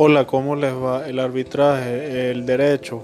Hola, ¿cómo les va? El arbitraje, el derecho.